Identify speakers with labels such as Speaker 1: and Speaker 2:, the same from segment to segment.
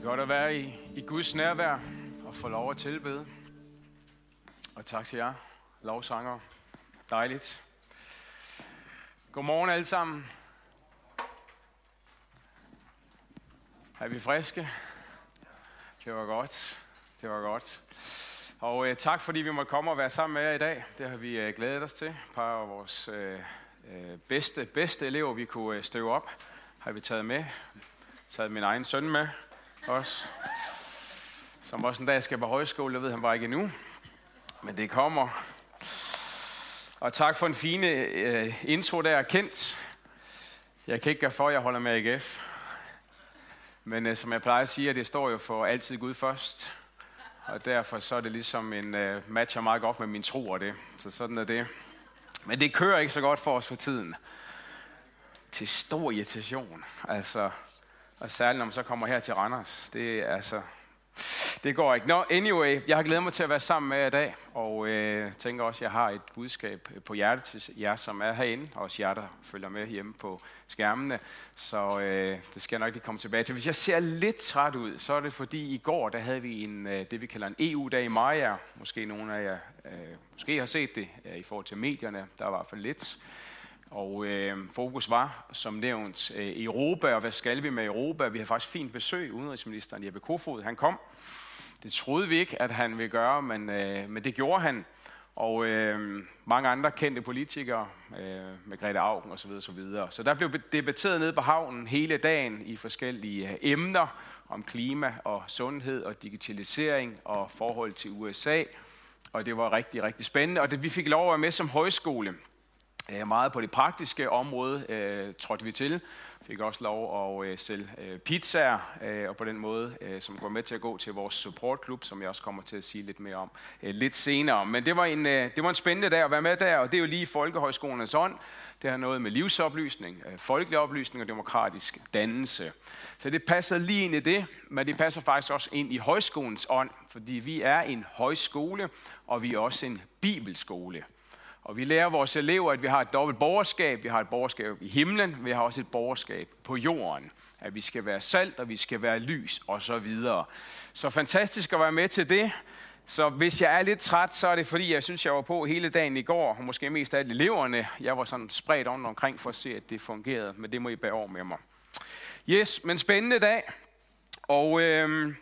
Speaker 1: er godt at være i, i Guds nærvær og få lov at tilbede. Og tak til jer, lovsanger. Dejligt. Godmorgen alle sammen. Er vi friske? Det var godt. Det var godt. Og øh, tak fordi vi måtte komme og være sammen med jer i dag. Det har vi øh, glædet os til. Et par af vores øh, øh, bedste, bedste elever, vi kunne øh, støve op, har vi taget med. Taget min egen søn med også. Som også en dag skal på højskole, det ved han bare ikke endnu. Men det kommer. Og tak for en fine øh, intro, der er kendt. Jeg kan ikke gøre for, at jeg holder med AGF. Men øh, som jeg plejer at sige, det står jo for altid Gud først. Og derfor så er det ligesom en øh, matcher meget godt med min tro og det. Så sådan er det. Men det kører ikke så godt for os for tiden. Til stor irritation. Altså, og særligt når man så kommer her til Randers. Det er altså, det går ikke. Nå, no, anyway, jeg har glædet mig til at være sammen med jer i dag, og øh, tænker også, at jeg har et budskab øh, på hjertet til jer, som er herinde, og også jer, der følger med hjemme på skærmene. Så øh, det skal jeg nok lige komme tilbage til. Hvis jeg ser lidt træt ud, så er det fordi i går, der havde vi en, øh, det, vi kalder en EU-dag i Maja. Måske nogle af jer øh, måske har set det øh, i forhold til medierne. Der var i hvert fald lidt. Og øh, fokus var, som nævnt, øh, Europa, og hvad skal vi med Europa? Vi har faktisk fint besøg. Udenrigsministeren Jeppe Kofod, han kom. Det troede vi ikke, at han ville gøre, men, øh, men det gjorde han. Og øh, mange andre kendte politikere, øh, med Grete Augen osv. osv. Så der blev debatteret nede på havnen hele dagen i forskellige øh, emner om klima og sundhed og digitalisering og forhold til USA. Og det var rigtig, rigtig spændende. Og det, vi fik lov at være med som højskole Øh, meget på det praktiske område øh, trådte vi til. Fik også lov at øh, sælge øh, pizzaer, øh, og på den måde, øh, som går med til at gå til vores supportklub, som jeg også kommer til at sige lidt mere om øh, lidt senere. Men det var, en, øh, det var en spændende dag at være med der, og det er jo lige Folkehøjskolernes ånd. Det har noget med livsoplysning, øh, folkelig oplysning og demokratisk dannelse. Så det passer lige ind i det, men det passer faktisk også ind i højskolens ånd, fordi vi er en højskole, og vi er også en bibelskole. Og vi lærer vores elever, at vi har et dobbelt borgerskab. Vi har et borgerskab i himlen, vi har også et borgerskab på jorden. At vi skal være salt, og vi skal være lys, og så videre. Så fantastisk at være med til det. Så hvis jeg er lidt træt, så er det fordi, jeg synes, jeg var på hele dagen i går, og måske mest af alle eleverne. Jeg var sådan spredt rundt omkring for at se, at det fungerede, men det må I bære over med mig. Yes, men spændende dag. Og øhm,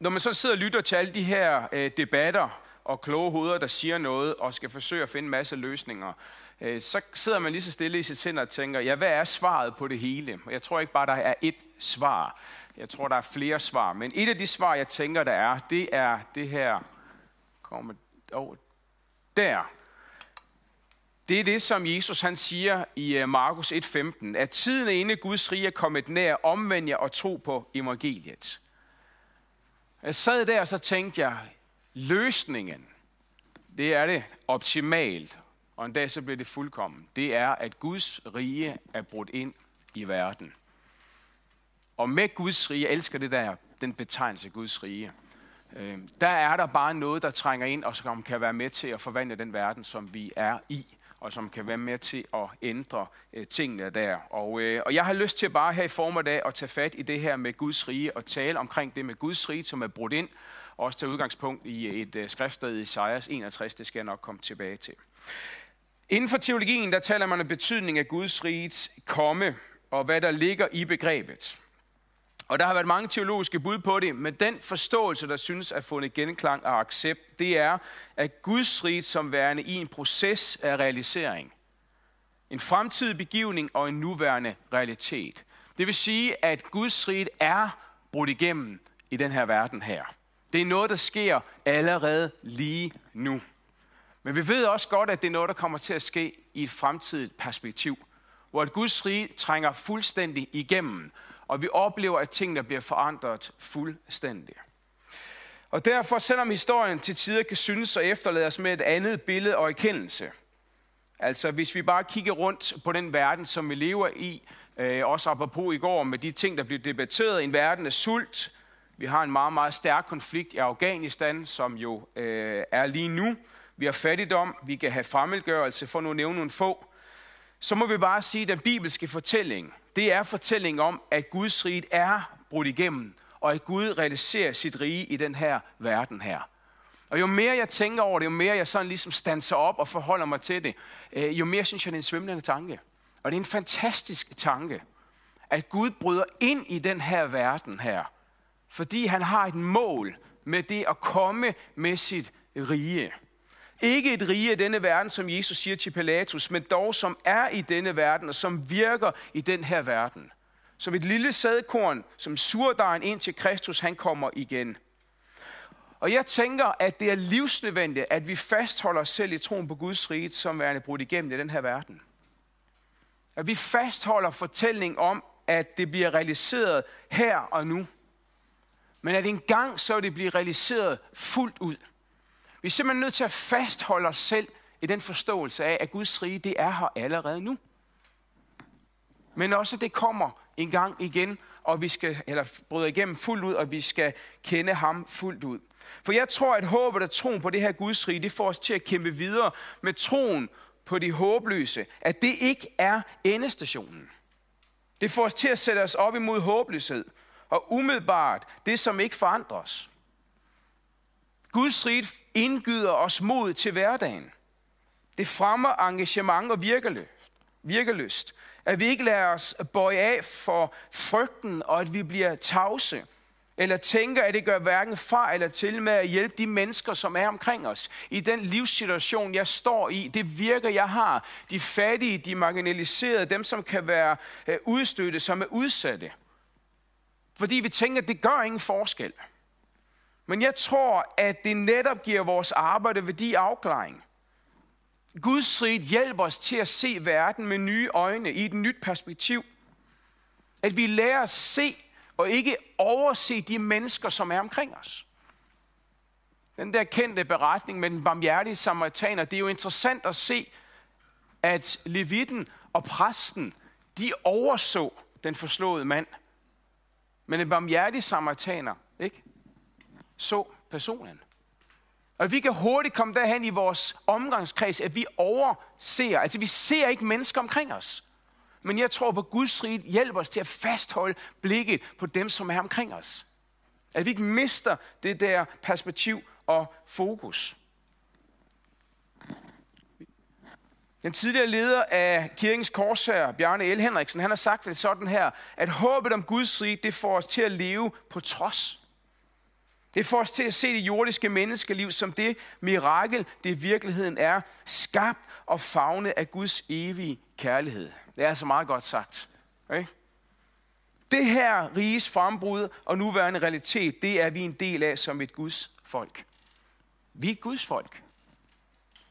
Speaker 1: når man så sidder og lytter til alle de her øh, debatter, og kloge hoveder, der siger noget og skal forsøge at finde en masse løsninger, øh, så sidder man lige så stille i sit sind og tænker, ja, hvad er svaret på det hele? Og Jeg tror ikke bare, der er ét svar. Jeg tror, der er flere svar. Men et af de svar, jeg tænker, der er, det er det her. Kommer over der. Det er det, som Jesus han siger i øh, Markus 1.15, at tiden er inde Guds rige er kommet nær, omvend jer og tro på evangeliet. Jeg sad der, og så tænkte jeg, Løsningen, det er det optimalt, og en dag så bliver det fuldkommen. Det er, at Guds rige er brudt ind i verden. Og med Guds rige, jeg elsker det der, den betegnelse Guds rige, øh, der er der bare noget, der trænger ind, og som kan være med til at forvandle den verden, som vi er i, og som kan være med til at ændre øh, tingene der. Og, øh, og jeg har lyst til bare her i formiddag at tage fat i det her med Guds rige, og tale omkring det med Guds rige, som er brudt ind, og også til udgangspunkt i et øh, skriftsted i Isaias 61, det skal jeg nok komme tilbage til. Inden for teologien, der taler man om betydning af Guds rigets komme, og hvad der ligger i begrebet. Og der har været mange teologiske bud på det, men den forståelse, der synes at fundet genklang og accept, det er, at Guds rige som værende i en proces af realisering. En fremtidig begivning og en nuværende realitet. Det vil sige, at Guds rige er brudt igennem i den her verden her. Det er noget, der sker allerede lige nu. Men vi ved også godt, at det er noget, der kommer til at ske i et fremtidigt perspektiv, hvor et Guds rige trænger fuldstændig igennem, og vi oplever, at tingene bliver forandret fuldstændig. Og derfor, selvom historien til tider kan synes at efterlade os med et andet billede og erkendelse, altså hvis vi bare kigger rundt på den verden, som vi lever i, øh, også apropos i går med de ting, der blev debatteret, en verden af sult, vi har en meget, meget stærk konflikt i Afghanistan, som jo øh, er lige nu. Vi har fattigdom, vi kan have fremmedgørelse, for nu at nævne nogle få. Så må vi bare sige, at den bibelske fortælling, det er fortælling om, at Guds rige er brudt igennem, og at Gud realiserer sit rige i den her verden her. Og jo mere jeg tænker over det, jo mere jeg sådan ligesom standser op og forholder mig til det, øh, jo mere synes jeg, det er en svimlende tanke. Og det er en fantastisk tanke, at Gud bryder ind i den her verden her, fordi han har et mål med det at komme med sit rige. Ikke et rige i denne verden, som Jesus siger til Pilatus, men dog som er i denne verden, og som virker i den her verden. Som et lille sædkorn, som surdejen ind til Kristus, han kommer igen. Og jeg tænker, at det er livsnødvendigt, at vi fastholder os selv i troen på Guds rige, som værende brudt igennem i den her verden. At vi fastholder fortællingen om, at det bliver realiseret her og nu. Men at en gang så vil det blive realiseret fuldt ud. Vi er simpelthen nødt til at fastholde os selv i den forståelse af, at Guds rige, det er her allerede nu. Men også, at det kommer en gang igen, og vi skal, eller bryde igennem fuldt ud, og vi skal kende ham fuldt ud. For jeg tror, at håbet og troen på det her Guds rige, det får os til at kæmpe videre med troen på de håbløse, at det ikke er endestationen. Det får os til at sætte os op imod håbløshed, og umiddelbart det, som ikke forandres. Guds rige indgyder os mod til hverdagen. Det fremmer engagement og virkeløst. At vi ikke lader os bøje af for frygten, og at vi bliver tavse. Eller tænker, at det gør hverken far eller til med at hjælpe de mennesker, som er omkring os. I den livssituation, jeg står i, det virker, jeg har. De fattige, de marginaliserede, dem, som kan være udstøtte, udstødte, som er udsatte. Fordi vi tænker, at det gør ingen forskel. Men jeg tror, at det netop giver vores arbejde værdi afklaring. Guds rige hjælper os til at se verden med nye øjne, i et nyt perspektiv. At vi lærer at se og ikke overse de mennesker, som er omkring os. Den der kendte beretning med den barmhjertige samaritaner, det er jo interessant at se, at levitten og præsten, de overså den forslåede mand. Men en barmhjertige samaritaner, ikke? så personen. Og vi kan hurtigt komme derhen i vores omgangskreds, at vi overser, altså vi ser ikke mennesker omkring os. Men jeg tror på, at Guds rige hjælper os til at fastholde blikket på dem, som er omkring os. At vi ikke mister det der perspektiv og fokus. Den tidligere leder af kirkens korsherre, Bjarne El. Henriksen, han har sagt det sådan her, at håbet om Guds rige, det får os til at leve på trods. Det får os til at se det jordiske menneskeliv som det mirakel, det i virkeligheden er, skabt og fagne af Guds evige kærlighed. Det er så meget godt sagt. Okay? Det her riges frembrud og nuværende realitet, det er vi en del af som et Guds folk. Vi er Guds folk.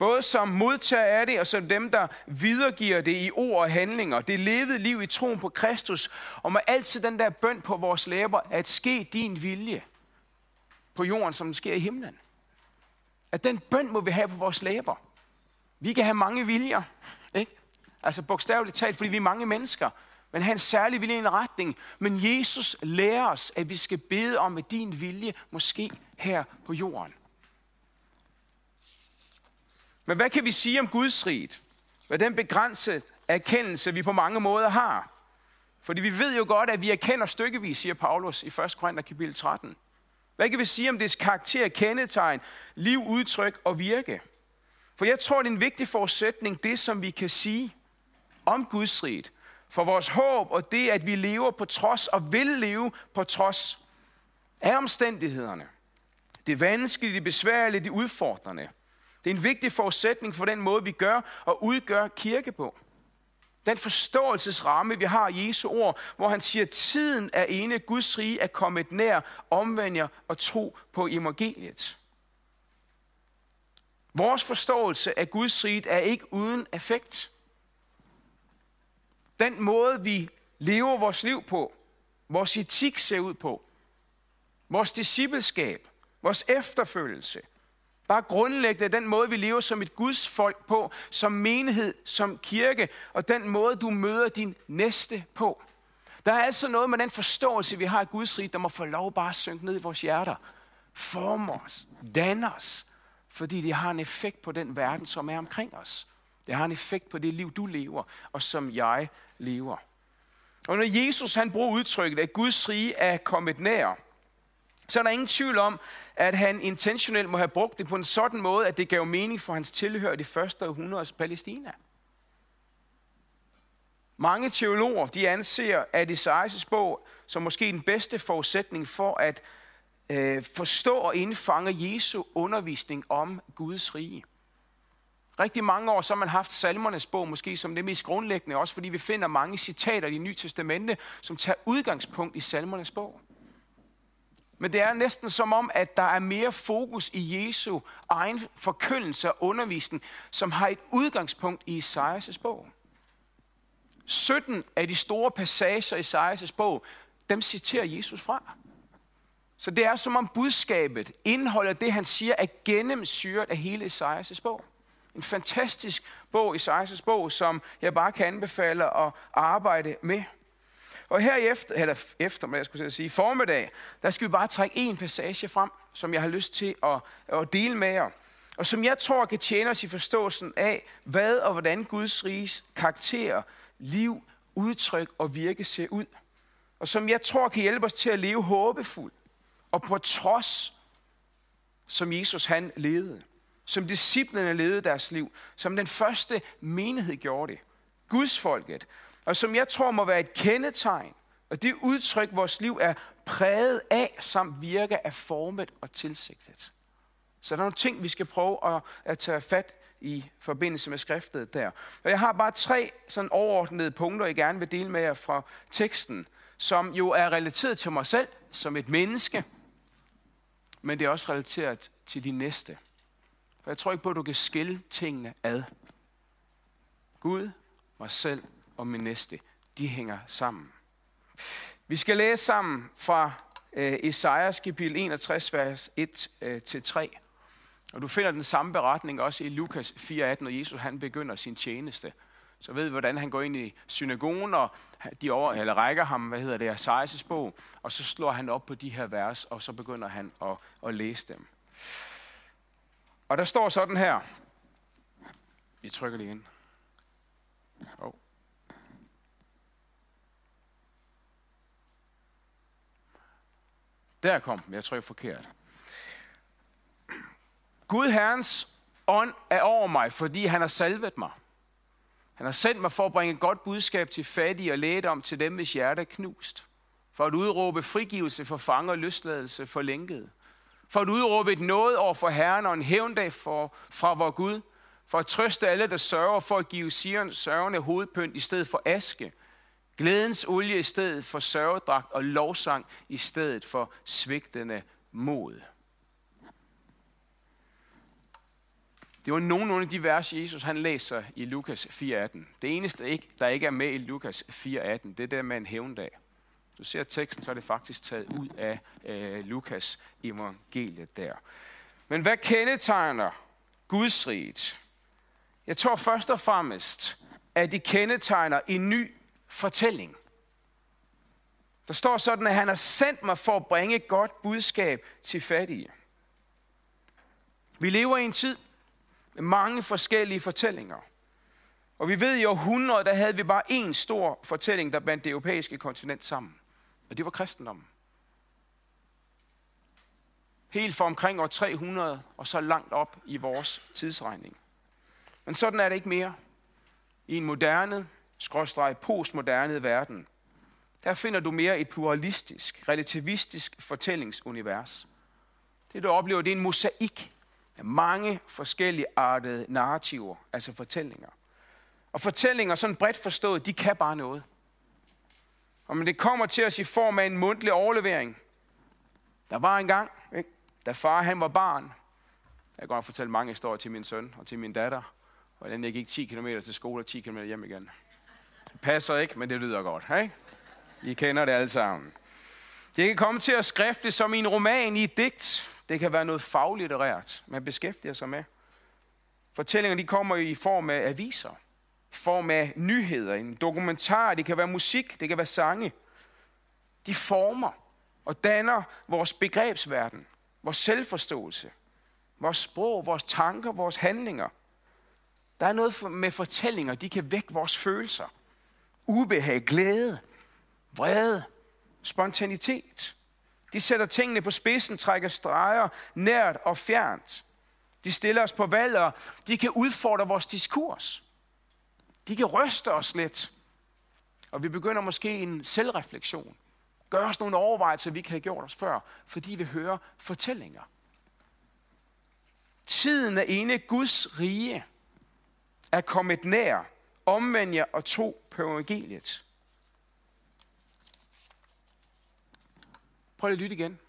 Speaker 1: Både som modtager af det, og som dem, der videregiver det i ord og handlinger. Det levede liv i troen på Kristus, og med altid den der bøn på vores læber, at ske din vilje på jorden, som den sker i himlen. At den bøn må vi have på vores læber. Vi kan have mange viljer, ikke? Altså bogstaveligt talt, fordi vi er mange mennesker. Men have en særlig vilje i en retning. Men Jesus lærer os, at vi skal bede om, at din vilje måske her på jorden. Men hvad kan vi sige om Guds riget? Hvad den begrænsede erkendelse, vi på mange måder har? Fordi vi ved jo godt, at vi erkender stykkevis, siger Paulus i 1. Korinther kapitel 13. Hvad kan vi sige om dets karakter, kendetegn, liv, udtryk og virke? For jeg tror, det er en vigtig forudsætning, det som vi kan sige om Guds riget. For vores håb og det, at vi lever på trods og vil leve på trods af omstændighederne. Det vanskelige, det besværlige, det udfordrende. Det er en vigtig forudsætning for den måde, vi gør og udgør kirke på. Den forståelsesramme, vi har i Jesu ord, hvor han siger, tiden er ene, Guds rige er kommet nær, omvender og tro på evangeliet. Vores forståelse af Guds rige er ikke uden effekt. Den måde, vi lever vores liv på, vores etik ser ud på, vores discipleskab, vores efterfølgelse, Bare grundlæggende den måde, vi lever som et Guds folk på, som menighed, som kirke, og den måde, du møder din næste på. Der er altså noget med den forståelse, vi har af Guds rige, der må få lov bare at synke ned i vores hjerter. Forme os, danne os, fordi det har en effekt på den verden, som er omkring os. Det har en effekt på det liv, du lever, og som jeg lever. Og når Jesus han bruger udtrykket, at Guds rige er kommet nær, så er der ingen tvivl om, at han intentionelt må have brugt det på en sådan måde, at det gav mening for hans tilhør i de første århundredes Palæstina. Mange teologer de anser, at Isaias bog som måske den bedste forudsætning for at øh, forstå og indfange Jesu undervisning om Guds rige. Rigtig mange år så har man haft salmernes bog måske som det mest grundlæggende, også fordi vi finder mange citater i det nye testamente, som tager udgangspunkt i salmernes bog. Men det er næsten som om, at der er mere fokus i Jesu egen forkyndelse og undervisning, som har et udgangspunkt i Isaias' bog. 17 af de store passager i Isaias' bog, dem citerer Jesus fra. Så det er som om budskabet, indholdet det han siger, er gennemsyret af hele Isaias' bog. En fantastisk bog, Isaias' bog, som jeg bare kan anbefale at arbejde med. Og her efter, eller efter, jeg skulle sige, formiddag, der skal vi bare trække en passage frem, som jeg har lyst til at, at dele med jer. Og som jeg tror kan tjene os i forståelsen af, hvad og hvordan Guds riges karakter, liv, udtryk og virke ser ud. Og som jeg tror kan hjælpe os til at leve håbefuldt og på trods, som Jesus han levede. Som disciplene levede deres liv. Som den første menighed gjorde det. Guds folket. Og som jeg tror må være et kendetegn. Og det udtryk, vores liv er præget af, samt virker af formet og tilsigtet. Så der er nogle ting, vi skal prøve at, at tage fat i forbindelse med skriftet der. Og jeg har bare tre sådan overordnede punkter, jeg gerne vil dele med jer fra teksten, som jo er relateret til mig selv som et menneske, men det er også relateret til de næste. For jeg tror ikke på, at du kan skille tingene ad. Gud, mig selv og min næste, de hænger sammen. Vi skal læse sammen fra øh, Esajas kapitel 61, vers 1-3. Øh, og du finder den samme beretning også i Lukas 4:18, når Jesus han begynder sin tjeneste. Så ved vi, hvordan han går ind i synagogen, og de over, eller rækker ham, hvad hedder det, Esajas bog, og så slår han op på de her vers, og så begynder han at, at læse dem. Og der står sådan her. Vi trykker lige ind. Oh. Der kom Jeg tror, jeg forkert. Gud Herrens ånd er over mig, fordi han har salvet mig. Han har sendt mig for at bringe et godt budskab til fattige og lægedom til dem, hvis hjerte er knust. For at udråbe frigivelse for fanger og løsladelse for lænkede. For at udråbe et noget over for Herren og en hævndag for, fra vor Gud. For at trøste alle, der sørger for at give Sion sørgende hovedpynt i stedet for aske. Glædens olie i stedet for sørgedragt og lovsang i stedet for svigtende mod. Det var nogle af de vers, Jesus han læser i Lukas 4.18. Det eneste, ikke, der ikke er med i Lukas 4.18, det er der med en hævndag. Du ser teksten, så er det faktisk taget ud af øh, Lukas evangeliet der. Men hvad kendetegner Guds riget? Jeg tror først og fremmest, at det kendetegner en ny fortælling. Der står sådan, at han har sendt mig for at bringe et godt budskab til fattige. Vi lever i en tid, med mange forskellige fortællinger. Og vi ved i århundreder, der havde vi bare én stor fortælling, der bandt det europæiske kontinent sammen. Og det var kristendommen. Helt fra omkring år 300 og så langt op i vores tidsregning. Men sådan er det ikke mere. I en moderne, skråstrej postmoderne verden, der finder du mere et pluralistisk, relativistisk fortællingsunivers. Det du oplever, det er en mosaik af mange forskellige artede narrativer, altså fortællinger. Og fortællinger, sådan bredt forstået, de kan bare noget. Og men det kommer til os i form af en mundtlig overlevering. Der var en gang, ikke? da far han var barn. Jeg kan godt fortælle mange historier til min søn og til min datter. Hvordan jeg gik 10 km til skole og 10 km hjem igen. Passer ikke, men det lyder godt. Ikke? I kender det alle sammen. Det kan komme til at skrifte som i en roman, i et digt, det kan være noget faglitterært, man beskæftiger sig med. Fortællinger de kommer i form af aviser, i form af nyheder, en dokumentar, det kan være musik, det kan være sange. De former og danner vores begrebsverden, vores selvforståelse, vores sprog, vores tanker, vores handlinger. Der er noget med fortællinger, de kan vække vores følelser. Ubehag, glæde, vrede, spontanitet, De sætter tingene på spidsen, trækker streger nært og fjernt. De stiller os på valg, og de kan udfordre vores diskurs. De kan ryste os lidt. Og vi begynder måske en selvreflektion. Gør os nogle overvejelser, vi kan havde gjort os før, fordi vi hører fortællinger. Tiden er ene Guds rige er kommet nær. Omvend jer og tro på evangeliet. Prøv at lytte igen.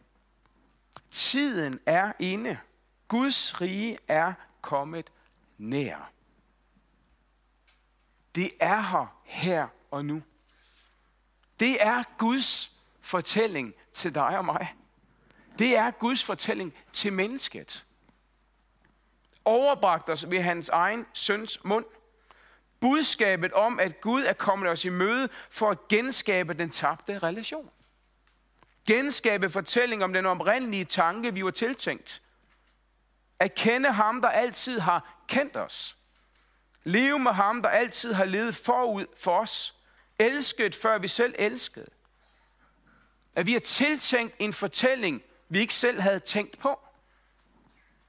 Speaker 1: Tiden er inde. Guds rige er kommet nær. Det er her, her og nu. Det er Guds fortælling til dig og mig. Det er Guds fortælling til mennesket. Overbragt os ved hans egen søns mund. Budskabet om, at Gud er kommet os i møde for at genskabe den tabte relation. Genskabe fortællingen om den oprindelige tanke, vi var tiltænkt. At kende ham, der altid har kendt os. Leve med ham, der altid har levet forud for os. Elsket, før vi selv elskede. At vi har tiltænkt en fortælling, vi ikke selv havde tænkt på.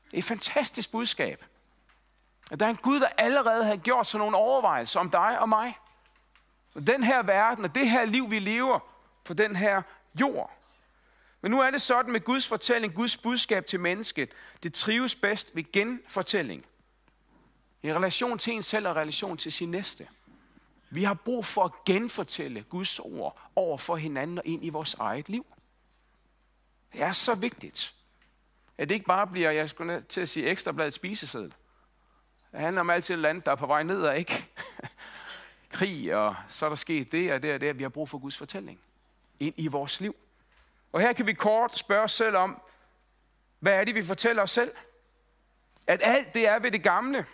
Speaker 1: Det er et fantastisk budskab. At der er en Gud, der allerede har gjort sådan nogle overvejelser om dig og mig. Og den her verden og det her liv, vi lever på den her jord. Men nu er det sådan med Guds fortælling, Guds budskab til mennesket. Det trives bedst ved genfortælling. I relation til en selv og relation til sin næste. Vi har brug for at genfortælle Guds ord over for hinanden og ind i vores eget liv. Det er så vigtigt, at det ikke bare bliver, jeg skulle til at sige, ekstrabladet spiseseddel. Det handler om altid et land, der er på vej ned og ikke krig, og så er der sket det og det og det. Vi har brug for Guds fortælling ind i vores liv. Og her kan vi kort spørge os selv om, hvad er det, vi fortæller os selv? At alt det er ved det gamle,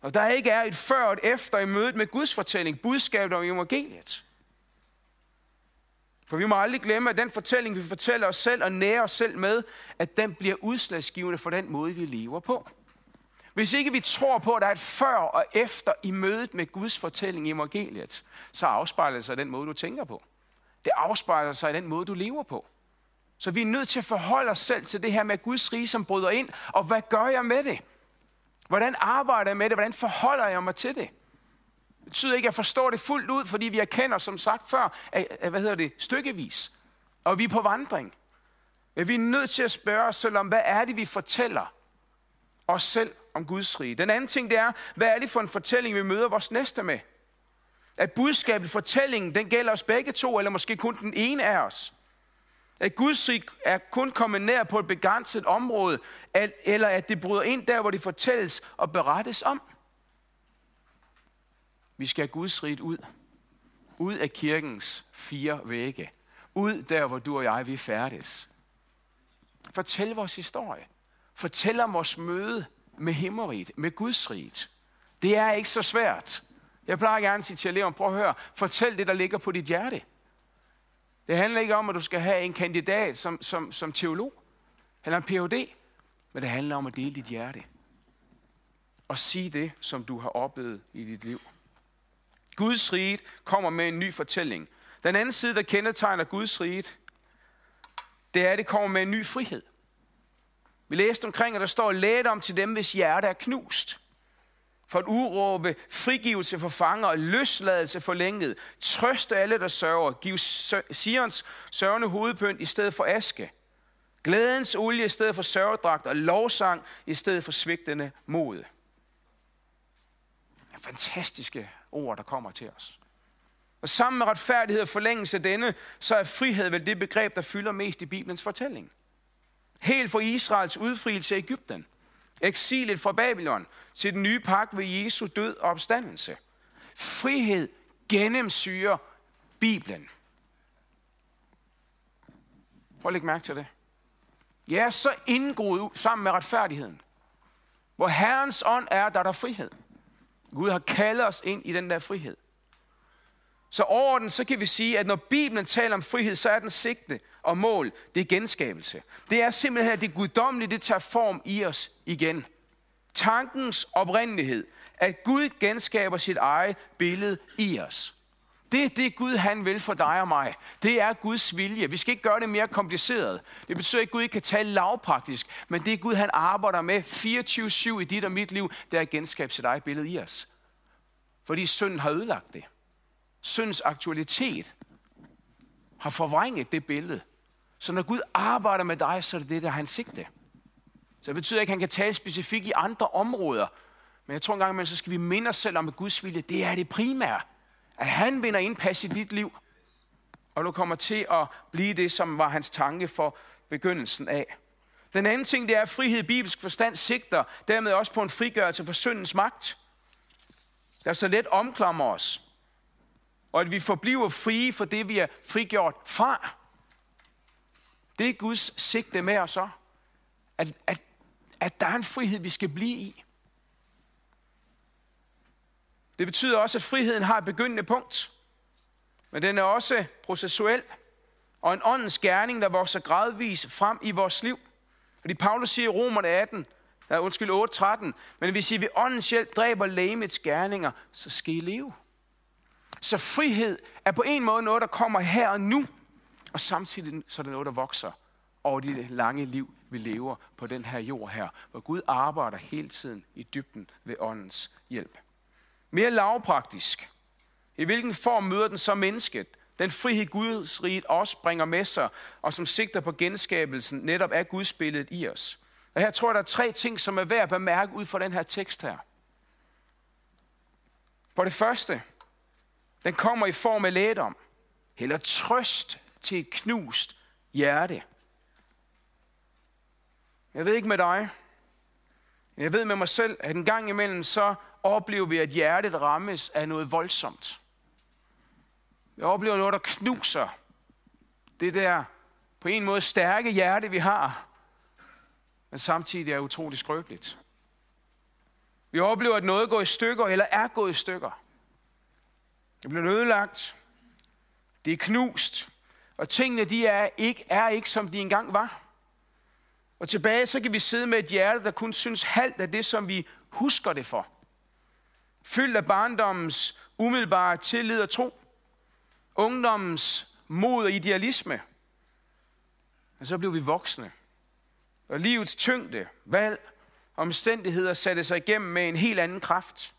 Speaker 1: og der ikke er et før og et efter i mødet med Guds fortælling, budskabet om evangeliet. For vi må aldrig glemme, at den fortælling, vi fortæller os selv og nærer os selv med, at den bliver udslagsgivende for den måde, vi lever på. Hvis ikke vi tror på, at der er et før og efter i mødet med Guds fortælling i evangeliet, så afspejler det sig den måde, du tænker på. Det afspejler sig i den måde, du lever på. Så vi er nødt til at forholde os selv til det her med Guds rige, som bryder ind. Og hvad gør jeg med det? Hvordan arbejder jeg med det? Hvordan forholder jeg mig til det? Det betyder ikke, at jeg forstår det fuldt ud, fordi vi erkender, som sagt før, at, at, hvad hedder det, stykkevis. Og vi er på vandring. Men vi er nødt til at spørge os selv om, hvad er det, vi fortæller os selv om Guds rige. Den anden ting, det er, hvad er det for en fortælling, vi møder vores næste med? At budskabet, fortællingen, den gælder os begge to, eller måske kun den ene af os. At Guds rige er kun kommet nær på et begrænset område, at, eller at det bryder ind der, hvor det fortælles og berettes om. Vi skal have Guds rige ud. Ud af kirkens fire vægge. Ud der, hvor du og jeg, vi færdes. Fortæl vores historie. Fortæl om vores møde med himmeriget, med Guds riget. Det er ikke så svært. Jeg plejer gerne at sige til eleverne, prøv at høre, fortæl det, der ligger på dit hjerte. Det handler ikke om, at du skal have en kandidat som, som, som teolog, eller en Ph.D., men det handler om at dele dit hjerte. Og sige det, som du har oplevet i dit liv. Guds rige kommer med en ny fortælling. Den anden side, der kendetegner Guds rige, det er, at det kommer med en ny frihed. Vi læste omkring, at der står, læt om til dem, hvis hjerte er knust for at uråbe frigivelse for fanger og løsladelse for længet. Trøst alle, der sørger. Giv Sions sørgende hovedpynt i stedet for aske. Glædens olie i stedet for sørgedragt og lovsang i stedet for svigtende mod. Fantastiske ord, der kommer til os. Og sammen med retfærdighed og forlængelse af denne, så er frihed vel det begreb, der fylder mest i Bibelens fortælling. Helt fra Israels udfrielse i Ægypten – eksilet fra Babylon til den nye pagt ved Jesu død og opstandelse. Frihed gennemsyrer Bibelen. Prøv at lægge mærke til det. Jeg er så indgroet sammen med retfærdigheden. Hvor Herrens ånd er, der er der frihed. Gud har kaldet os ind i den der frihed. Så overordnet, så kan vi sige, at når Bibelen taler om frihed, så er den sigte og mål, det er genskabelse. Det er simpelthen, at det guddommelige, det tager form i os igen. Tankens oprindelighed, at Gud genskaber sit eget billede i os. Det er det Gud han vil for dig og mig. Det er Guds vilje. Vi skal ikke gøre det mere kompliceret. Det betyder ikke, at Gud ikke kan tale lavpraktisk, men det er Gud han arbejder med 24-7 i dit og mit liv, det er at genskabe sit eget billede i os. Fordi synden har ødelagt det. Syndens aktualitet har forvrænget det billede. Så når Gud arbejder med dig, så er det det, der er hans sigte. Så det betyder ikke, at han kan tale specifikt i andre områder. Men jeg tror engang imellem, så skal vi minde os selv om, at Guds vilje, det er det primære. At han vinder indpas i dit liv. Og du kommer til at blive det, som var hans tanke for begyndelsen af. Den anden ting, det er, at frihed i bibelsk forstand sigter dermed også på en frigørelse for syndens magt. Der så let omklammer os. Og at vi forbliver frie for det, vi er frigjort fra. Det er Guds sigte med os så. At, at, at der er en frihed, vi skal blive i. Det betyder også, at friheden har et begyndende punkt. Men den er også processuel og en åndens gerning, der vokser gradvis frem i vores liv. Fordi Paulus siger i Romerne 18, der er undskyld 8.13, men hvis I ved åndens hjælp dræber lægemets gerninger, så skal I leve. Så frihed er på en måde noget, der kommer her og nu, og samtidig så er det noget, der vokser over det lange liv, vi lever på den her jord her, hvor Gud arbejder hele tiden i dybden ved åndens hjælp. Mere lavpraktisk. I hvilken form møder den så mennesket? Den frihed Guds rige også bringer med sig, og som sigter på genskabelsen netop af Guds billede i os. Og her tror jeg, der er tre ting, som er værd at bemærke ud fra den her tekst her. For det første, den kommer i form af lægedom, eller trøst til et knust hjerte. Jeg ved ikke med dig, men jeg ved med mig selv, at en gang imellem så oplever vi, at hjertet rammes af noget voldsomt. Vi oplever noget, der knuser det der på en måde stærke hjerte, vi har, men samtidig er utrolig skrøbeligt. Vi oplever, at noget går i stykker, eller er gået i stykker. Det bliver ødelagt. Det er knust. Og tingene, de er ikke, er ikke, som de engang var. Og tilbage, så kan vi sidde med et hjerte, der kun synes halvt af det, som vi husker det for. Fyldt af barndommens umiddelbare tillid og tro. Ungdommens mod og idealisme. Og så blev vi voksne. Og livets tyngde, valg, omstændigheder satte sig igennem med en helt anden kraft.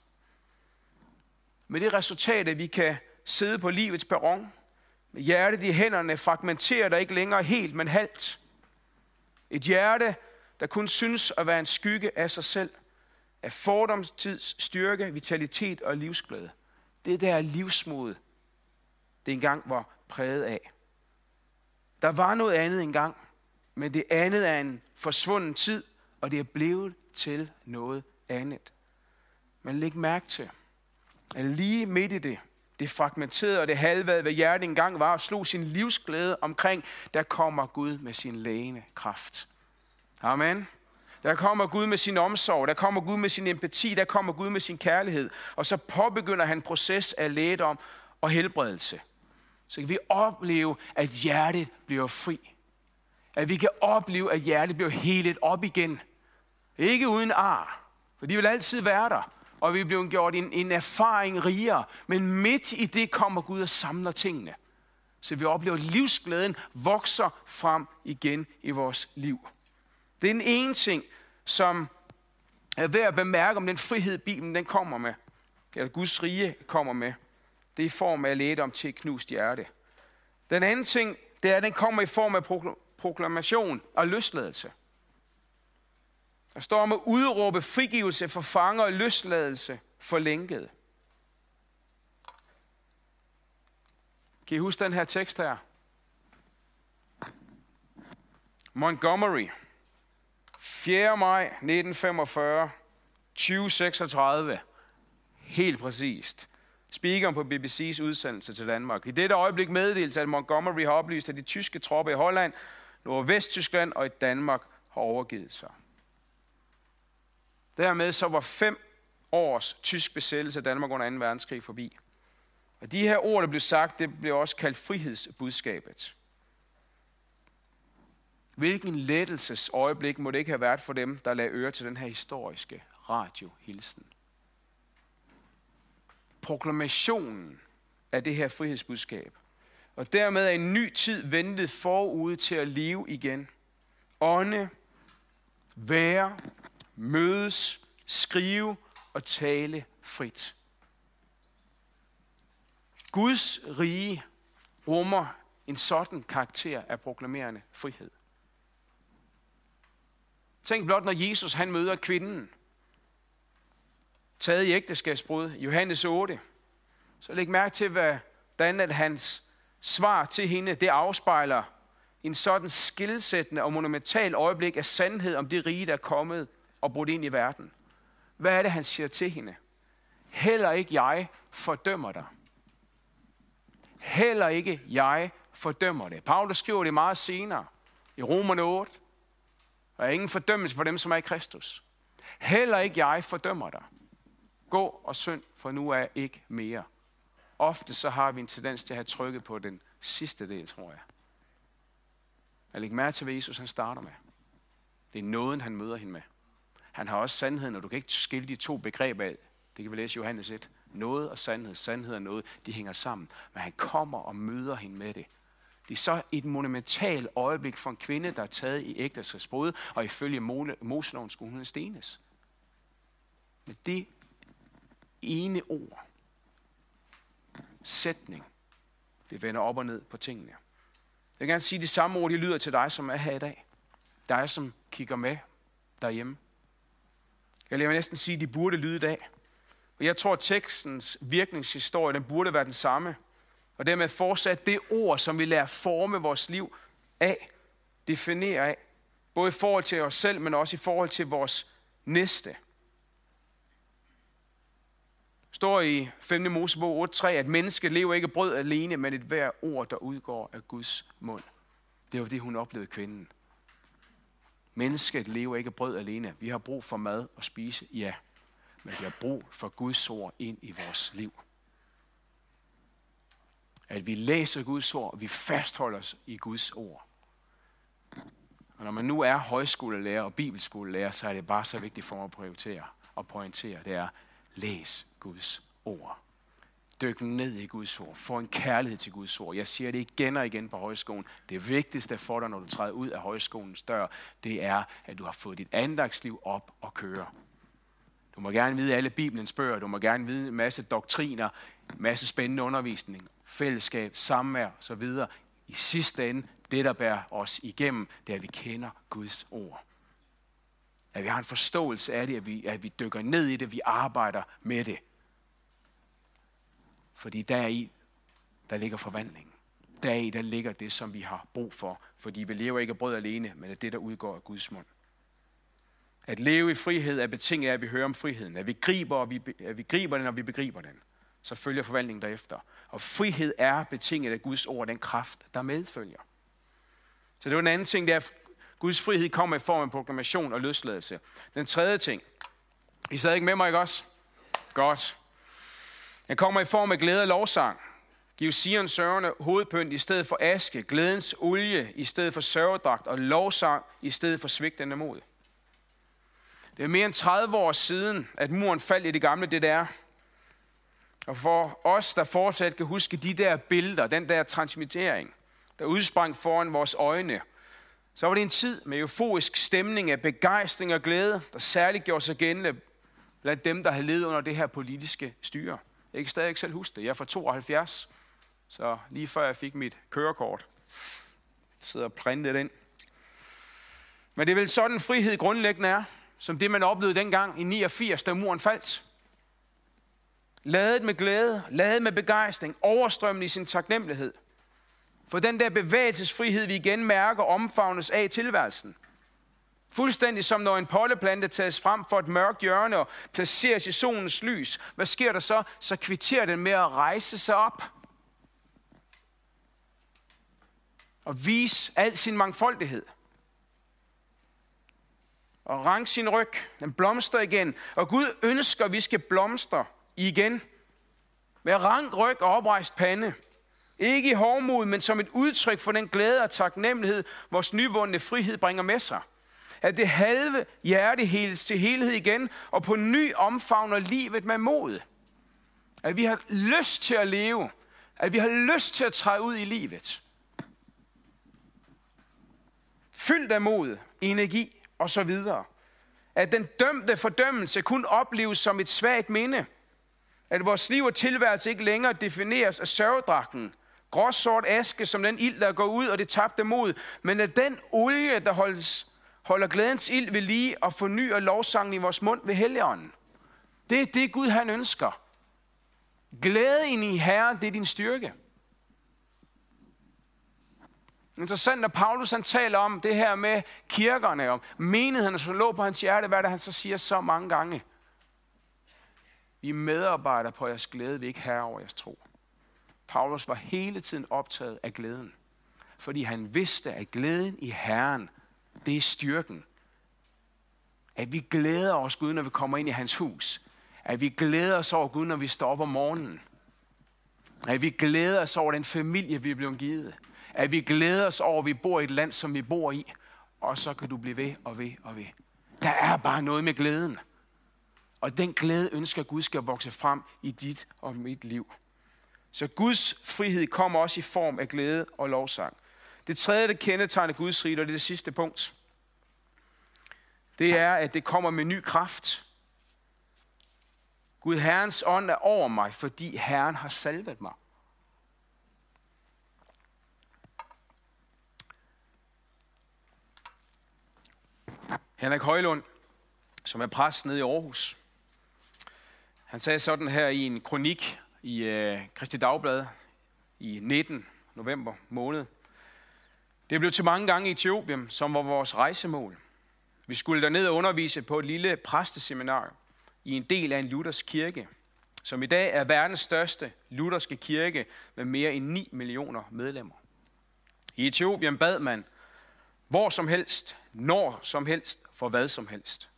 Speaker 1: Med det resultat, at vi kan sidde på livets perron, med hjertet i hænderne, fragmenteret og ikke længere helt, men halvt. Et hjerte, der kun synes at være en skygge af sig selv, af fordomstids styrke, vitalitet og livsglæde. Det der livsmod, det engang var præget af. Der var noget andet engang, men det andet er en forsvunden tid, og det er blevet til noget andet. Men læg mærke til, lige midt i det, det fragmenterede og det halvede, hvad hjertet engang var, og slog sin livsglæde omkring, der kommer Gud med sin lægende kraft. Amen. Der kommer Gud med sin omsorg, der kommer Gud med sin empati, der kommer Gud med sin kærlighed. Og så påbegynder han proces af lægedom og helbredelse. Så kan vi opleve, at hjertet bliver fri. At vi kan opleve, at hjertet bliver helet op igen. Ikke uden ar, for de vil altid være der og vi er blevet gjort en, en erfaring rigere. Men midt i det kommer Gud og samler tingene. Så vi oplever, at livsglæden vokser frem igen i vores liv. Det er den ene ting, som er værd at bemærke om den frihed, Bibelen den kommer med. Eller Guds rige kommer med. Det er i form af at om til et knust hjerte. Den anden ting, det er, at den kommer i form af proklamation og løsladelse. Der står om at udråbe frigivelse for fanger og løsladelse for lænkede. Kan I huske den her tekst her? Montgomery, 4. maj 1945, 2036. Helt præcist. Speakeren på BBC's udsendelse til Danmark. I dette øjeblik meddeles, at Montgomery har oplyst, at de tyske tropper i Holland, Nordvesttyskland og i Danmark har overgivet sig. Dermed så var fem års tysk besættelse af Danmark under 2. verdenskrig forbi. Og de her ord, der blev sagt, det blev også kaldt frihedsbudskabet. Hvilken lettelses øjeblik må det ikke have været for dem, der lagde øre til den her historiske radiohilsen. Proklamationen af det her frihedsbudskab. Og dermed er en ny tid ventet forude til at leve igen. Ånde, være, mødes, skrive og tale frit. Guds rige rummer en sådan karakter af proklamerende frihed. Tænk blot, når Jesus han møder kvinden, taget i ægteskabsbrud, Johannes 8, så læg mærke til, hvordan at hans svar til hende, det afspejler en sådan skilsættende og monumental øjeblik af sandhed om det rige, der er kommet og brudt ind i verden. Hvad er det, han siger til hende? Heller ikke jeg fordømmer dig. Heller ikke jeg fordømmer det. Paulus skriver det meget senere i Romerne 8. Der er ingen fordømmelse for dem, som er i Kristus. Heller ikke jeg fordømmer dig. Gå og synd, for nu er ikke mere. Ofte så har vi en tendens til at have trykket på den sidste del, tror jeg. Jeg lægger mærke til, hvad Jesus han starter med. Det er nåden, han møder hende med. Han har også sandheden, og du kan ikke skille de to begreber af. Det kan vi læse i Johannes 1. Noget og sandhed, sandhed og noget, de hænger sammen. Men han kommer og møder hende med det. Det er så et monumentalt øjeblik for en kvinde, der er taget i ægteskabsbrud, og ifølge Moseloven skulle hun stenes. Men det ene ord, sætning, det vender op og ned på tingene. Jeg vil gerne sige, at de samme ord, de lyder til dig, som er her i dag. Dig, som kigger med derhjemme. Jeg vil næsten sige, at de burde lyde i dag. Og jeg tror, at tekstens virkningshistorie, den burde være den samme. Og dermed fortsat det ord, som vi lærer forme vores liv af, definere af. Både i forhold til os selv, men også i forhold til vores næste står i 5. Mosebog 8.3, at mennesket lever ikke brød alene, men et hver ord, der udgår af Guds mund. Det var det, hun oplevede kvinden. Mennesket lever ikke brød alene. Vi har brug for mad og spise, ja. Men vi har brug for Guds ord ind i vores liv. At vi læser Guds ord, og vi fastholder os i Guds ord. Og når man nu er højskolelærer og bibelskolelærer, så er det bare så vigtigt for mig at prioritere og pointere. Det er, læs Guds ord dykke ned i Guds ord. Få en kærlighed til Guds ord. Jeg siger det igen og igen på højskolen. Det vigtigste for dig, når du træder ud af højskolens dør, det er, at du har fået dit andagsliv op og køre. Du må gerne vide alle Bibelens bøger. Du må gerne vide en masse doktriner, en masse spændende undervisning, fællesskab, samvær osv. I sidste ende, det der bærer os igennem, det er, at vi kender Guds ord. At vi har en forståelse af det, at vi, at vi dykker ned i det, vi arbejder med det. Fordi deri, der ligger forvandlingen. Deri, der ligger det, som vi har brug for. Fordi vi lever ikke af brød alene, men af det, der udgår af Guds mund. At leve i frihed er betinget af, at vi hører om friheden. At vi griber, og vi, at vi griber den, og vi begriber den. Så følger forvandlingen derefter. Og frihed er betinget af Guds ord, den kraft, der medfølger. Så det var en anden ting, det er, at Guds frihed kommer i form af proklamation og løsladelse. Den tredje ting. I sad ikke med mig, ikke også? Godt. Den kommer i form af glæde og lovsang. Giv Sion sørgende hovedpynt i stedet for aske, glædens olie i stedet for sørgedragt og lovsang i stedet for svigtende mod. Det er mere end 30 år siden, at muren faldt i det gamle det der. Og for os, der fortsat kan huske de der billeder, den der transmittering, der udsprang foran vores øjne, så var det en tid med euforisk stemning af begejstring og glæde, der særligt gjorde sig gældende blandt dem, der havde levet under det her politiske styre. Jeg kan stadig ikke selv huske det. Jeg er fra 72, så lige før jeg fik mit kørekort, sidder og printet ind. Men det er vel sådan frihed grundlæggende er, som det man oplevede dengang i 89, da muren faldt. Ladet med glæde, ladet med begejstring, overstrømmende i sin taknemmelighed. For den der bevægelsesfrihed, vi igen mærker, omfavnes af i tilværelsen. Fuldstændig som når en polleplante tages frem for et mørkt hjørne og placeres i solens lys. Hvad sker der så? Så kvitterer den med at rejse sig op. Og vise al sin mangfoldighed. Og rank sin ryg. Den blomster igen. Og Gud ønsker, at vi skal blomstre igen. Med rank ryg og oprejst pande. Ikke i hårdmod, men som et udtryk for den glæde og taknemmelighed, vores nyvundne frihed bringer med sig. At det halve hjerte heles til helhed igen, og på ny omfavner livet med mod. At vi har lyst til at leve, At vi har lyst til at træde ud i livet. Fyldt af mod, energi og så videre. At den dømte fordømmelse kun opleves som et svagt minde. At vores liv og tilværelse ikke længere defineres af sørgedragten. Gråsort aske som den ild, der går ud, og det tabte mod. Men at den olie, der holdes, holder glædens ild ved lige og fornyer lovsangen i vores mund ved helligånden. Det er det, Gud han ønsker. Glæden i Herren, det er din styrke. Interessant, når Paulus han taler om det her med kirkerne, om menighederne, som lå på hans hjerte, hvad er det, han så siger så mange gange? Vi er medarbejdere på jeres glæde, vi er ikke herre over jeres tro. Paulus var hele tiden optaget af glæden, fordi han vidste, at glæden i Herren, det er styrken. At vi glæder os Gud, når vi kommer ind i hans hus. At vi glæder os over Gud, når vi står op om morgenen. At vi glæder os over den familie, vi er blevet givet. At vi glæder os over, at vi bor i et land, som vi bor i. Og så kan du blive ved og ved og ved. Der er bare noget med glæden. Og den glæde ønsker Gud skal vokse frem i dit og mit liv. Så Guds frihed kommer også i form af glæde og lovsang. Det tredje, der kendetegner Guds rige, og det er det sidste punkt, det er, at det kommer med ny kraft. Gud Herrens ånd er over mig, fordi Herren har salvet mig. Henrik Højlund, som er præst nede i Aarhus, han sagde sådan her i en kronik i øh, Kristi Dagblad i 19. november måned. Det blev til mange gange i Etiopien, som var vores rejsemål. Vi skulle derned og undervise på et lille præsteseminar i en del af en luthersk kirke, som i dag er verdens største lutherske kirke med mere end 9 millioner medlemmer. I Etiopien bad man hvor som helst, når som helst, for hvad som helst.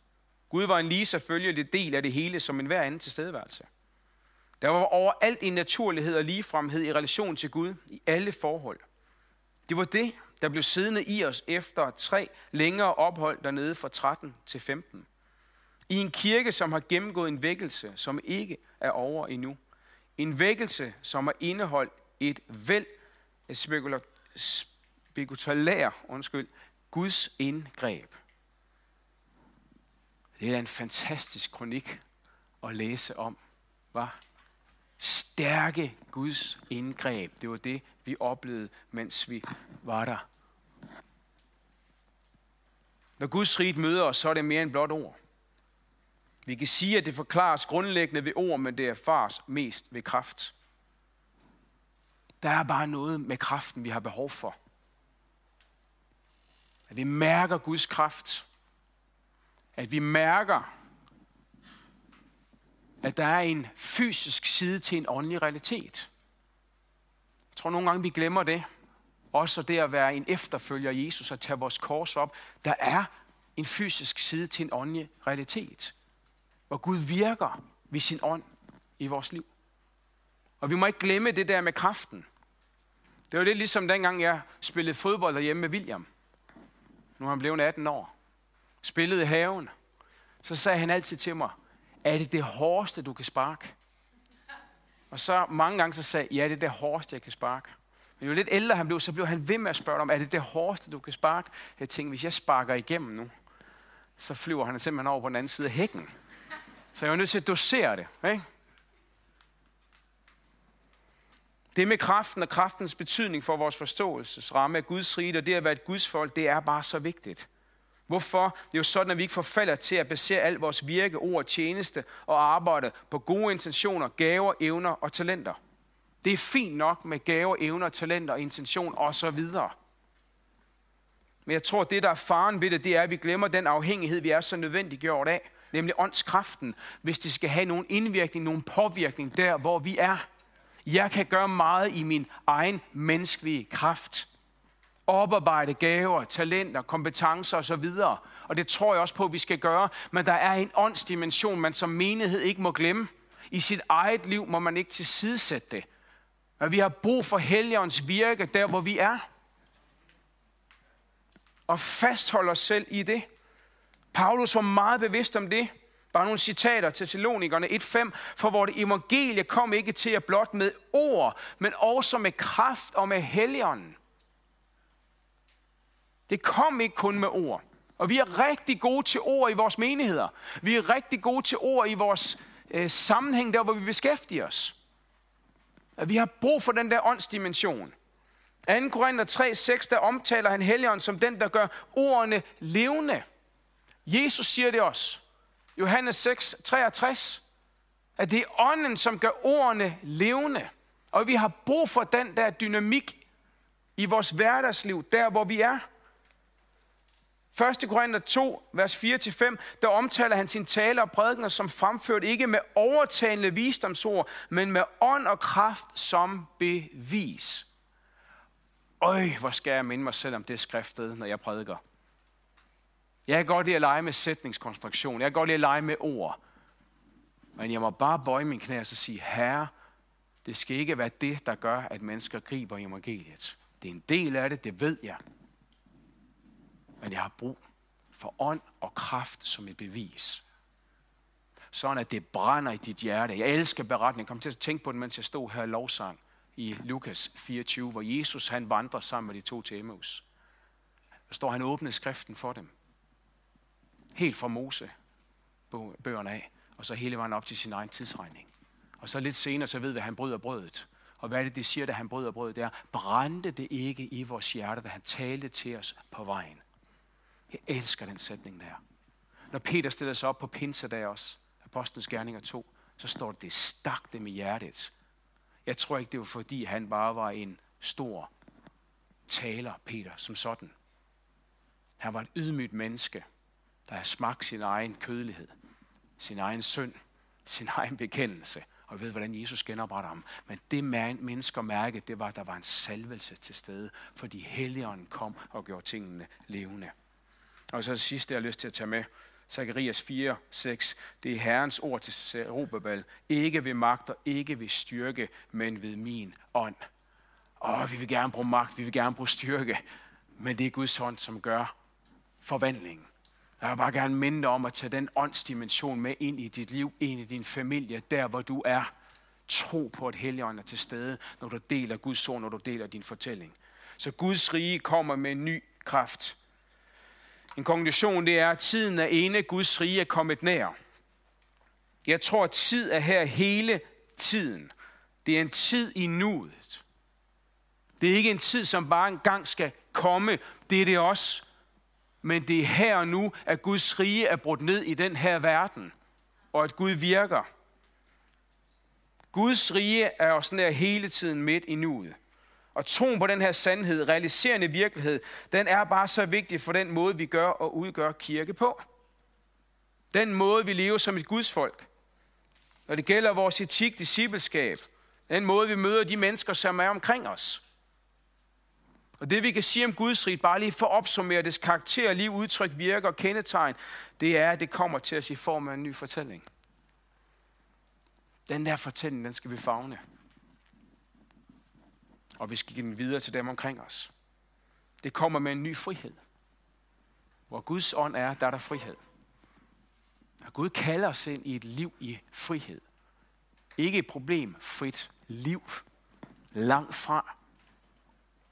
Speaker 1: Gud var en lige selvfølgelig del af det hele, som en hver anden tilstedeværelse. Der var overalt en naturlighed og ligefremhed i relation til Gud i alle forhold. Det var det, der blev siddende i os efter tre længere ophold dernede fra 13 til 15. I en kirke, som har gennemgået en vækkelse, som ikke er over endnu. En vækkelse, som har indeholdt et væld af spekulær, undskyld, Guds indgreb. Det er en fantastisk kronik at læse om. Var stærke Guds indgreb. Det var det, vi oplevede, mens vi var der. Når Guds rige møder os, så er det mere end blot ord. Vi kan sige, at det forklares grundlæggende ved ord, men det erfares mest ved kraft. Der er bare noget med kraften, vi har behov for. At vi mærker Guds kraft. At vi mærker, at der er en fysisk side til en åndelig realitet. Tror nogle gange, vi glemmer det. Også det at være en efterfølger af Jesus og tage vores kors op. Der er en fysisk side til en åndelig realitet. Hvor Gud virker ved sin ånd i vores liv. Og vi må ikke glemme det der med kraften. Det var lidt ligesom dengang, jeg spillede fodbold derhjemme med William. Nu er han blevet 18 år. Spillede i haven. Så sagde han altid til mig, er det det hårdeste, du kan sparke? Og så mange gange så sagde ja, det er det hårdeste, jeg kan sparke. Men jo lidt ældre han blev, så blev han ved med at spørge om, er det det hårdeste, du kan sparke? Jeg tænkte, hvis jeg sparker igennem nu, så flyver han simpelthen over på den anden side af hækken. Så jeg var nødt til at dosere det. Ikke? Det med kraften og kraftens betydning for vores forståelsesramme af Guds rige og det at være et Guds folk, det er bare så vigtigt. Hvorfor? Det er jo sådan, at vi ikke forfalder til at basere al vores virke, ord, tjeneste og arbejde på gode intentioner, gaver, evner og talenter. Det er fint nok med gaver, evner, talenter, intention osv. Men jeg tror, det, der er faren ved det, det er, at vi glemmer den afhængighed, vi er så nødvendigt gjort af, nemlig åndskraften, hvis det skal have nogen indvirkning, nogen påvirkning der, hvor vi er. Jeg kan gøre meget i min egen menneskelige kraft oparbejde gaver, talenter, kompetencer osv. Og det tror jeg også på, at vi skal gøre. Men der er en åndsdimension, man som menighed ikke må glemme. I sit eget liv må man ikke tilsidesætte det. Men vi har brug for Helligåndens virke der, hvor vi er. Og fastholde os selv i det. Paulus var meget bevidst om det. Bare nogle citater til Thessalonikerne 1.5. For vores evangelie kom ikke til at blot med ord, men også med kraft og med helligånden. Det kom ikke kun med ord. Og vi er rigtig gode til ord i vores menigheder. Vi er rigtig gode til ord i vores øh, sammenhæng, der hvor vi beskæftiger os. At vi har brug for den der åndsdimension. 2. Korinther 3, 6, der omtaler han Helligånden som den, der gør ordene levende. Jesus siger det også. Johannes 6, 63. At det er ånden, som gør ordene levende. Og vi har brug for den der dynamik i vores hverdagsliv, der hvor vi er. 1. Korinther 2, vers 4-5, der omtaler han sin tale og prædikener som fremført ikke med overtagende visdomsord, men med ånd og kraft som bevis. Øj, hvor skal jeg minde mig selv om det skriftet, når jeg prædiker. Jeg kan godt lide at lege med sætningskonstruktion. Jeg kan godt lide at lege med ord. Men jeg må bare bøje min knæ og sige, Herre, det skal ikke være det, der gør, at mennesker griber i evangeliet. Det er en del af det, det ved jeg. Men jeg har brug for ånd og kraft som et bevis. Sådan at det brænder i dit hjerte. Jeg elsker beretningen. Jeg kom til at tænke på den, mens jeg stod her i lovsang i Lukas 24, hvor Jesus han vandrer sammen med de to til Emmaus. Der står, han åbnede skriften for dem. Helt fra Mose bøgerne af, og så hele vejen op til sin egen tidsregning. Og så lidt senere, så ved vi, at han bryder brødet. Og hvad er det, de siger, da han bryder brødet? Det er, brændte det ikke i vores hjerte, da han talte til os på vejen. Jeg elsker den sætning der. Når Peter stiller sig op på pinsedag også, Apostlenes Gerninger 2, så står det, det stak dem i hjertet. Jeg tror ikke, det var fordi, han bare var en stor taler, Peter, som sådan. Han var et ydmygt menneske, der har smagt sin egen kødelighed, sin egen synd, sin egen bekendelse, og ved, hvordan Jesus genopretter ham. Men det mennesker mærkede, det var, at der var en salvelse til stede, fordi Helligånden kom og gjorde tingene levende. Og så det sidste, jeg har lyst til at tage med, Zacharias 4, 6. Det er Herrens ord til Zerubabel. Ikke ved magt og ikke ved styrke, men ved min ånd. Åh, vi vil gerne bruge magt, vi vil gerne bruge styrke, men det er Guds ånd, som gør forvandlingen. Jeg vil bare gerne minde dig om at tage den åndsdimension med ind i dit liv, ind i din familie, der hvor du er. Tro på, at Helligånden er til stede, når du deler Guds ord, når du deler din fortælling. Så Guds rige kommer med en ny kraft. En konklusion det er, at tiden er ene, Guds rige er kommet nær. Jeg tror, at tid er her hele tiden. Det er en tid i nuet. Det er ikke en tid, som bare en gang skal komme. Det er det også. Men det er her og nu, at Guds rige er brudt ned i den her verden. Og at Gud virker. Guds rige er også nær hele tiden midt i nuet. Og troen på den her sandhed, realiserende virkelighed, den er bare så vigtig for den måde, vi gør og udgør kirke på. Den måde, vi lever som et gudsfolk. Når det gælder vores etik, discipleskab. Den måde, vi møder de mennesker, som er omkring os. Og det vi kan sige om Guds rig, bare lige for at opsummere dets karakter, liv, udtryk, virker og kendetegn, det er, at det kommer til os i form af en ny fortælling. Den der fortælling, den skal vi fagne og vi skal give den videre til dem omkring os. Det kommer med en ny frihed. Hvor Guds ånd er, der er der frihed. Og Gud kalder os ind i et liv i frihed. Ikke et problemfrit liv. Langt fra.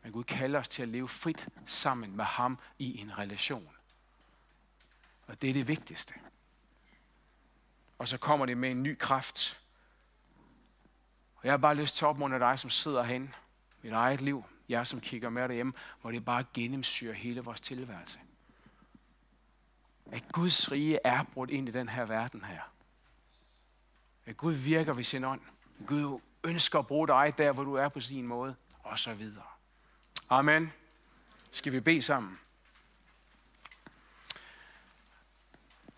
Speaker 1: Men Gud kalder os til at leve frit sammen med ham i en relation. Og det er det vigtigste. Og så kommer det med en ny kraft. Og jeg har bare lyst til at opmuntre dig, som sidder herinde mit eget liv, jeg som kigger med derhjemme, hvor det bare gennemsyrer hele vores tilværelse. At Guds rige er brudt ind i den her verden her. At Gud virker ved sin ånd. Gud ønsker at bruge dig der, hvor du er på sin måde, og så videre. Amen. Skal vi bede sammen?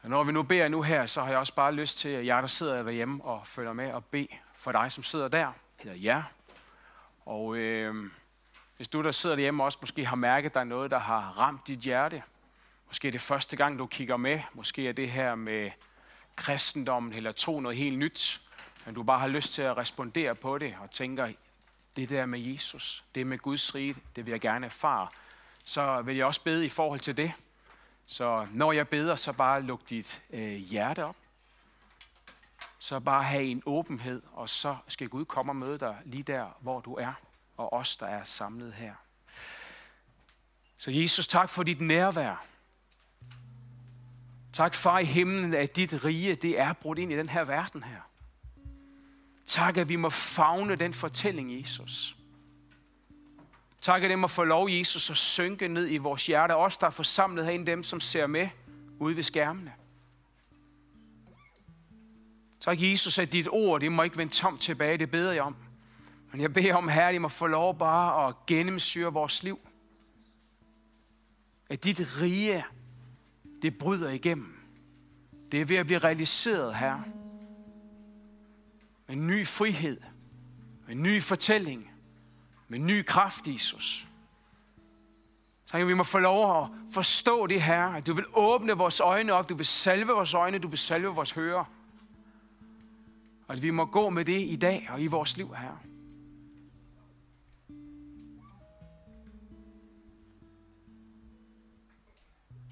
Speaker 1: Og når vi nu beder nu her, så har jeg også bare lyst til, at jer, der sidder derhjemme og følger med og bede for dig, som sidder der, eller jer, og øh, hvis du, der sidder derhjemme, også måske har mærket, at der er noget, der har ramt dit hjerte. Måske er det første gang, du kigger med. Måske er det her med kristendommen eller tro noget helt nyt. Men du bare har lyst til at respondere på det og tænker, det der med Jesus, det med Guds rige, det vil jeg gerne erfare. Så vil jeg også bede i forhold til det. Så når jeg beder, så bare luk dit øh, hjerte op så bare have en åbenhed, og så skal Gud komme og møde dig lige der, hvor du er, og os, der er samlet her. Så Jesus, tak for dit nærvær. Tak, far i himlen, at dit rige, det er brudt ind i den her verden her. Tak, at vi må fagne den fortælling, Jesus. Tak, at det må få lov, Jesus, at synke ned i vores hjerte. Os, der er forsamlet herinde, dem, som ser med ude ved skærmene. Tak, Jesus, at dit ord, det må ikke vende tomt tilbage. Det beder jeg om. Men jeg beder om, Herre, at I må få lov bare at gennemsyre vores liv. At dit rige, det bryder igennem. Det er ved at blive realiseret, Herre. Med ny frihed, med ny fortælling, med ny kraft, Jesus. Så vi må få lov at forstå det her, at du vil åbne vores øjne op, du vil salve vores øjne, du vil salve vores hører. Og at vi må gå med det i dag og i vores liv her.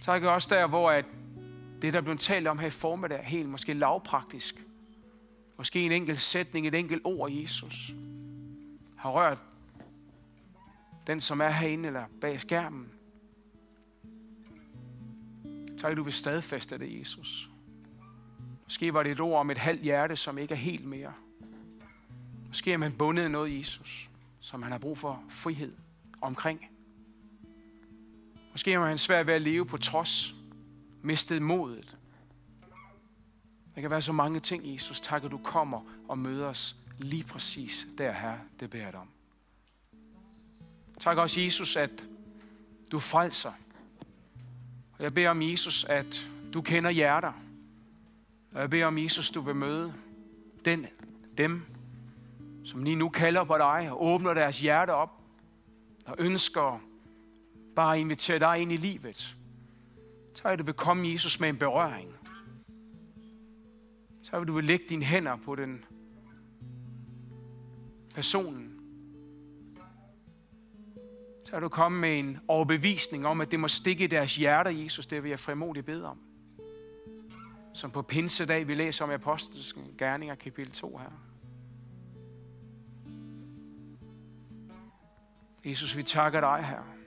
Speaker 1: Tak jeg også der, hvor at det, der blev talt om her i formiddag, er helt måske lavpraktisk. Måske en enkelt sætning, et enkelt ord, Jesus, har rørt den, som er herinde eller bag skærmen. Tak, du vil stadfæste det, Jesus. Måske var det et ord om et halvt hjerte, som ikke er helt mere. Måske er man bundet noget, Jesus, som han har brug for frihed omkring. Måske har man svært ved at leve på trods, mistet modet. Der kan være så mange ting, Jesus. Tak, at du kommer og møder os lige præcis der, her. Det beder dig om. Tak også, Jesus, at du frelser. Og jeg beder om, Jesus, at du kender hjerter. Og jeg beder om, Jesus, du vil møde den, dem, som lige nu kalder på dig og åbner deres hjerte op og ønsker bare at invitere dig ind i livet. Så at du vil komme, Jesus, med en berøring. Så vil du vil lægge dine hænder på den personen. Så er du kommet med en overbevisning om, at det må stikke i deres hjerter, Jesus. Det vil jeg frimodigt bede om som på pinsedag vi læser om i Apostlenes Gerninger, kapitel 2 her. Jesus, vi takker dig her.